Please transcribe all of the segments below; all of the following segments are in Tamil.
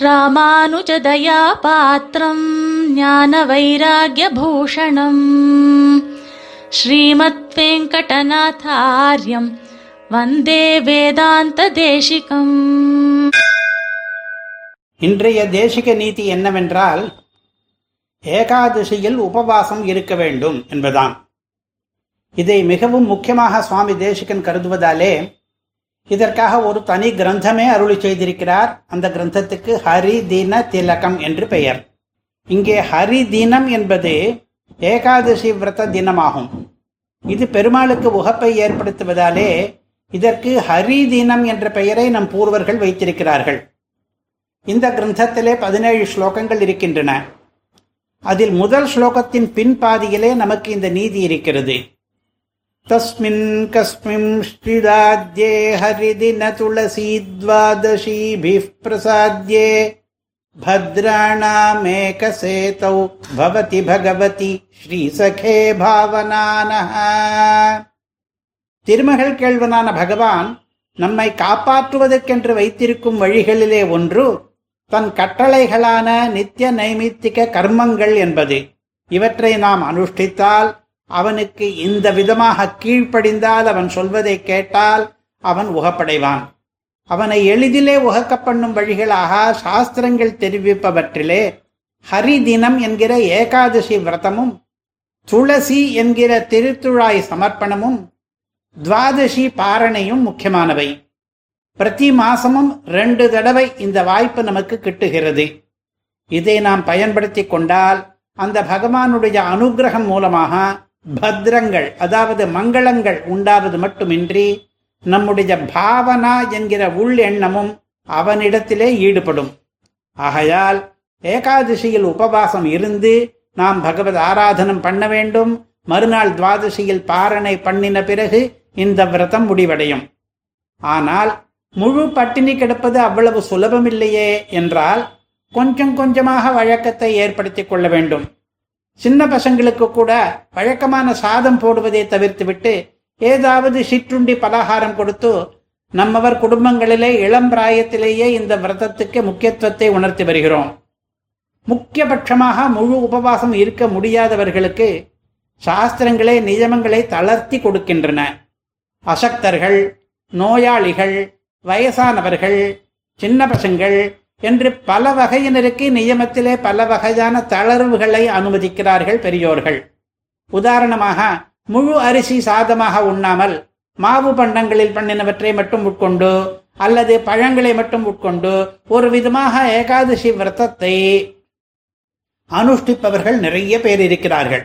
ராமானுஜதயா பாத்திரம் ஞான வைராகியபூஷணம் ஸ்ரீமத் வந்தே வேதாந்த தேசிகம் இன்றைய தேசிக நீதி என்னவென்றால் ஏகாதசியில் உபவாசம் இருக்க வேண்டும் என்பதாம். இதை மிகவும் முக்கியமாக சுவாமி தேசிகன் கருதுவதாலே இதற்காக ஒரு தனி கிரந்தமே அருளி செய்திருக்கிறார். அந்த கிரந்தத்துக்கு ஹரி தீன திலகம் என்று பெயர். இங்கே ஹரி தீனம் என்பது ஏகாதசி விரத தினமாகும். இது பெருமாளுக்கு உகப்பை ஏற்படுத்துவதாலே இதற்கு ஹரி தீனம் என்ற பெயரை நம் பூர்வர்கள் வைத்திருக்கிறார்கள். இந்த கிரந்தத்திலே பதினேழு ஸ்லோகங்கள் இருக்கின்றன. அதில் முதல் ஸ்லோகத்தின் பின்பாதியிலே நமக்கு இந்த நீதி இருக்கிறது. தஸ்மின் கஸ்மிம் ஸ்ரீதாத்யே ஹரிதின துளசி துவாதசீபிः பிரசாத்யே भद्राणामेकसेतौ भवति भगवति ஸ்ரீசகே பாவனானஹ திருமகள் கேள்வனான பகவான் நம்மை காப்பாற்றுவதற்கென்று வைத்திருக்கும் வழிகளிலே ஒன்று தன் கட்டளைகளான நித்திய நைமித்திக கர்மங்கள் என்பது இவற்றை நாம் அனுஷ்டித்தால் அவனுக்கு இந்த விதமாக கீழ்ப்படிந்தால் அவன் சொல்வதை கேட்டால் அவன் உகப்படைவான். அவனை எளிதிலே உகக்க பண்ணும் வழிகளாக சாஸ்திரங்கள் தெரிவிப்பவற்றிலே ஹரி தினம் என்கிற ஏகாதசி விரதமும் துளசி என்கிற திருத்துழாய் சமர்ப்பணமும் துவாதசி பாரணையும் முக்கியமானவை. பிரதி மாசமும் ரெண்டு தடவை இந்த வாய்ப்பு நமக்கு கிட்டுகிறது. இதை நாம் பயன்படுத்தி கொண்டால் அந்த பகவானுடைய அனுகிரகம் மூலமாக பத்ரங்கள் அதாவது மங்களங்கள் உண்டாவது மட்டுமின்றி நம்முடைய பாவனா என்கிற உள் எண்ணமும் அவனிடத்திலே ஈடுபடும். ஆகையால் ஏகாதசியில் உபவாசம் இருந்து நாம் பகவத் ஆராதனம் பண்ண வேண்டும். மறுநாள் துவாதசியில் பாரணை பண்ணின பிறகு இந்த விரதம் முடிவடையும். ஆனால் முழு பட்டினி கிடப்பது அவ்வளவு சுலபமில்லையே என்றால் கொஞ்சம் கொஞ்சமாக வழக்கத்தை ஏற்படுத்திக் கொள்ள வேண்டும். சின்ன பசங்களுக்கு கூட வழக்கமான சாதம் போடுவதை தவிர்த்துவிட்டு ஏதாவது சிற்றுண்டி பலகாரம் கொடுத்து நம்மவர் குடும்பங்களிலே இளம் பிராயத்திலேயே இந்த விரதத்துக்கு முக்கியத்துவத்தை உணர்த்தி வருகிறோம். முக்கியபட்சமாக முழு உபவாசம் இருக்க முடியாதவர்களுக்கு சாஸ்திரங்களே நியமங்களை தளர்த்தி கொடுக்கின்றன. அசக்தர்கள் நோயாளிகள் வயசானவர்கள் சின்ன பசங்கள் என்று பல வகையினருக்கு நியமத்திலே பல வகையான தளர்வுகளை அனுமதிக்கிறார்கள் பெரியோர்கள். உதாரணமாக முழு அரிசி சாதமாக உண்ணாமல் மாவு பண்டங்களில் பண்ணினவற்றை மட்டும் உட்கொண்டு அல்லது பழங்களை மட்டும் உட்கொண்டு ஒரு விதமாக ஏகாதசி விரதத்தை அனுஷ்டிப்பவர்கள் நிறைய பேர் இருக்கிறார்கள்.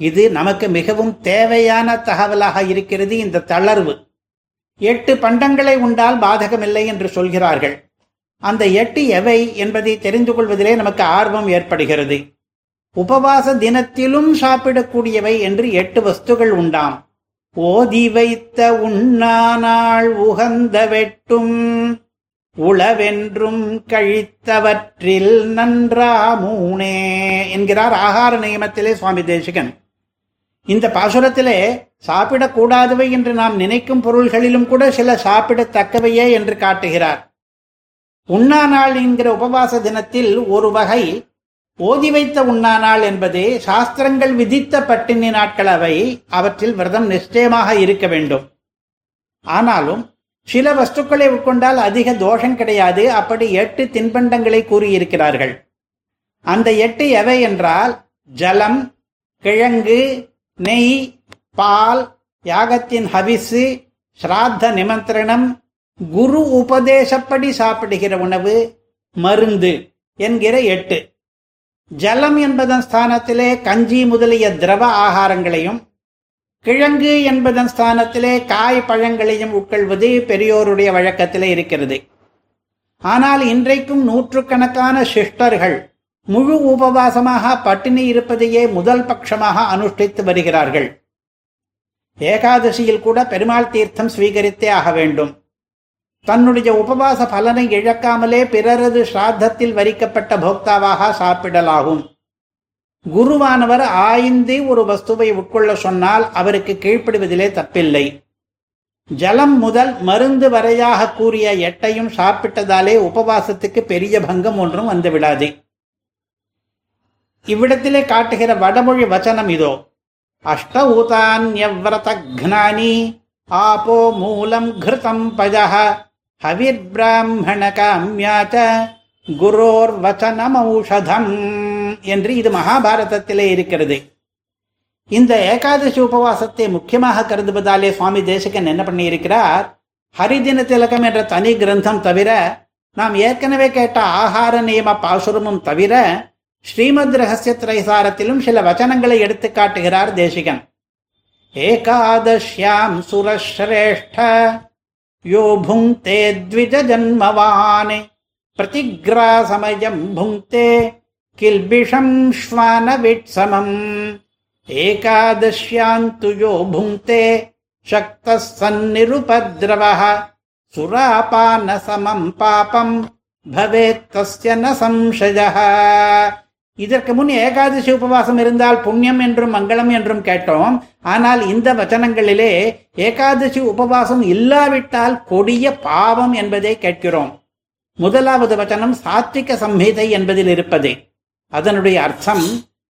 இது நமக்கு மிகவும் தேவையான தகவலாக இருக்கிறது இந்த தளர்வு. எட்டு பண்டங்களை உண்டால் பாதகமில்லை என்று சொல்கிறார்கள். அந்த எட்டு எவை என்பதை தெரிந்து கொள்வதிலே நமக்கு ஆர்வம் ஏற்படுகிறது. உபவாச தினத்திலும் சாப்பிடக்கூடியவை என்று எட்டு வஸ்துகள் உண்டாம். ஓதி வைத்த உண்ணானால் உகந்த வெட்டும். உளவென்றும் கழித்தவற்றில் நன்றா மூனே என்கிறார் ஆகார நியமத்திலே சுவாமி தேசிகன். இந்த பாசுரத்திலே சாப்பிடக்கூடாதவை என்று நாம் நினைக்கும் பொருள்களிலும் கூட சில சாப்பிடத்தக்கவையே என்று காட்டுகிறார். உண்ணா நாள் என்கிற உபவாச தினத்தில் ஒரு வகை ஓதி வைத்த உண்ணா நாள் என்பது சாஸ்திரங்கள் விதித்த பட்டினி நாட்கள் அவை அவற்றில் விரதம் நிச்சயமாக இருக்க வேண்டும். ஆனாலும் சில வஸ்துக்களை உட்கொண்டால் அதிக தோஷம் கிடையாது அப்படி எட்டு தின்பண்டங்களை கூறியிருக்கிறார்கள். அந்த எட்டு எவை என்றால் ஜலம் கிழங்கு நெய் பால் யாகத்தின் ஹவிசு ஸ்ராத்த நிமந்திரணம் குரு உபதேசப்படி சாப்பிடுகிற உணவு மருந்து என்கிற எட்டு. ஜலம் என்பதன் ஸ்தானத்திலே கஞ்சி முதலிய திரவ ஆகாரங்களையும் கிழங்கு என்பதன் ஸ்தானத்திலே காய் பழங்களையும் உட்கொள்வது பெரியோருடைய வழக்கத்திலே இருக்கிறது. ஆனால் இன்றைக்கும் நூற்றுக்கணக்கான சிஷ்டர்கள் முழு உபவாசமாக பட்டினி இருப்பதையே முதல் பட்சமாக அனுஷ்டித்து வருகிறார்கள். ஏகாதசியில் கூட பெருமாள் தீர்த்தம் ஸ்வீகரித்தே ஆக வேண்டும். தன்னுடைய உபவாச பலனை இழக்காமலே பிறரது ஸ்ராத்தத்தில் வரிக்கப்பட்ட போக்தாவாக சாப்பிடலாகும். குருவானவர் ஆய்ந்து ஒரு வஸ்துவை உட்கொள்ள சொன்னால் அவருக்கு கீழ்ப்படுவதிலே தப்பில்லை. ஜலம் முதல் மருந்து வரையாக கூறிய எட்டையும் சாப்பிட்டதாலே உபவாசத்துக்கு பெரிய பங்கம் ஒன்றும் வந்துவிடாது. இவ்விடத்திலே காட்டுகிற வடமொழி வச்சனம் இதோ. அஷ்ட ஊதான்யவ்ரதக்னானி ஆபோ மூலம் கிருதம் பஜஹ ஹவிர்பிராமண காமியாச்ச குரோர் வச்சனம் ஔஷதம் என்று இது மகாபாரதத்திலே இருக்கிறது. இந்த ஏகாதசி உபவாசத்தை முக்கியமாக கருதுவதாலே சுவாமி தேசிகன் என்ன பண்ணியிருக்கிறார்? ஹரிதின திலகம் என்ற தனி கிரந்தம் தவிர நாம் ஏற்கனவே கேட்ட ஆகார நியம பாசுரமும் தவிர ஸ்ரீமத் ரகசிய திரைசாரத்திலும் சில வச்சனங்களை எடுத்து காட்டுகிறார் தேசிகன். ஏகாதஷ்யாம் சுரஸ்ரேஷ்ட यो भुङ्क्ते द्विजजन्मवान् प्रतिग्रासमयम् भुङ्क्ते किल्बिषम् श्वान विट्समम् एकादश्याम् तु यो भुङ्क्ते शक्तः सन्निरुपद्रवः सुरापानसमम् पापम् भवेत्तस्य न संशयः। இதற்கு முன் ஏகாதசி உபவாசம் இருந்தால் புண்ணியம் என்றும் மங்களம் என்றும் கேட்டோம். ஆனால் இந்த வச்சனங்களிலே ஏகாதசி உபவாசம் இல்லாவிட்டால் கொடிய பாவம் என்பதை கேட்கிறோம். முதலாவது வச்சனம் சாத்விக சம்ஹிதை என்பதில் இருப்பது. அதனுடைய அர்த்தம்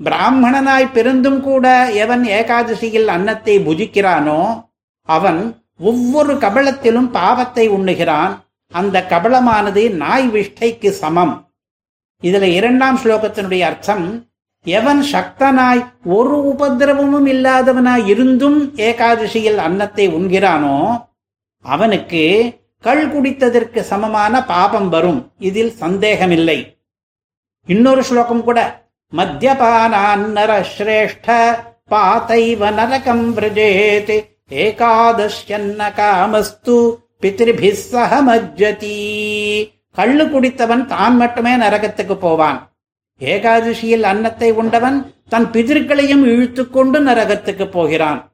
பிராமணனாய் பிறந்தும் கூட எவன் ஏகாதசியில் அன்னத்தை புஜிக்கிறானோ அவன் ஒவ்வொரு கபளத்திலும் பாவத்தை உண்ணுகிறான். அந்த கபளமானது நாய் விஷ்டைக்கு சமம். இதுல இரண்டாம் ஸ்லோகத்தினுடைய அர்த்தம் எவன் சக்தனாய் ஒரு உபதிரவமும் இல்லாதவனாய் இருந்தும் ஏகாதசியில் அன்னத்தை உண்கிறானோ அவனுக்கு கள் குடித்ததற்கு சமமான பாபம் வரும். இதில் சந்தேகமில்லை. இன்னொரு ஸ்லோகம் கூட மத்தியபானான்னர ஸ்ரேஷ்ட பாத்தைவ நரகம் விரஜேத் ஏகாதஷ்யன்ன காமஸ்து பித்ரிபிஸ் சக மஜ்ஜதி. கள்ளு குடித்தவன் தான் மட்டுமே நரகத்துக்கு போவான். ஏகாதசியில் அன்னத்தை உண்டவன் தன் பிதிர்களையும் இழுத்துக்கொண்டு நரகத்துக்கு போகிறான்.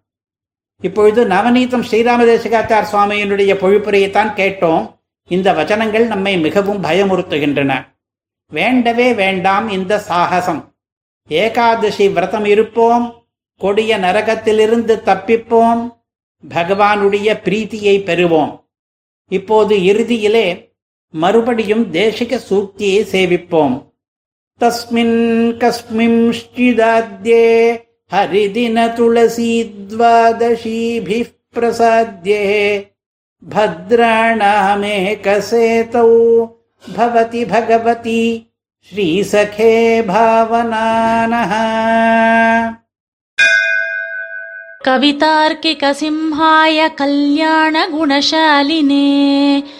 இப்பொழுது நவநீதம் ஸ்ரீராமதேசிகாச்சார் சுவாமியினுடைய பொழிப்புரையைத்தான் கேட்டோம். இந்த வச்சனங்கள் நம்மை மிகவும் பயமுறுத்துகின்றன. வேண்டவே வேண்டாம் இந்த சாகசம். ஏகாதசி விரதம் இருப்போம். கொடிய நரகத்திலிருந்து தப்பிப்போம். பகவானுடைய பிரீத்தியை பெறுவோம். இப்போது இறுதியிலே மறுபடியும் தேசிக சூக்தியை சேவிப்போம் तस्मिन् कस्मिंश्चिदाद्ये हरिदिन तुलसी द्वादशीभिः प्रसाद्ये भद्राणामेक भवति भगवती श्रीसखे भावनानः कवितार्किकसिंहाय कल्याणगुणशालिने सिंहाय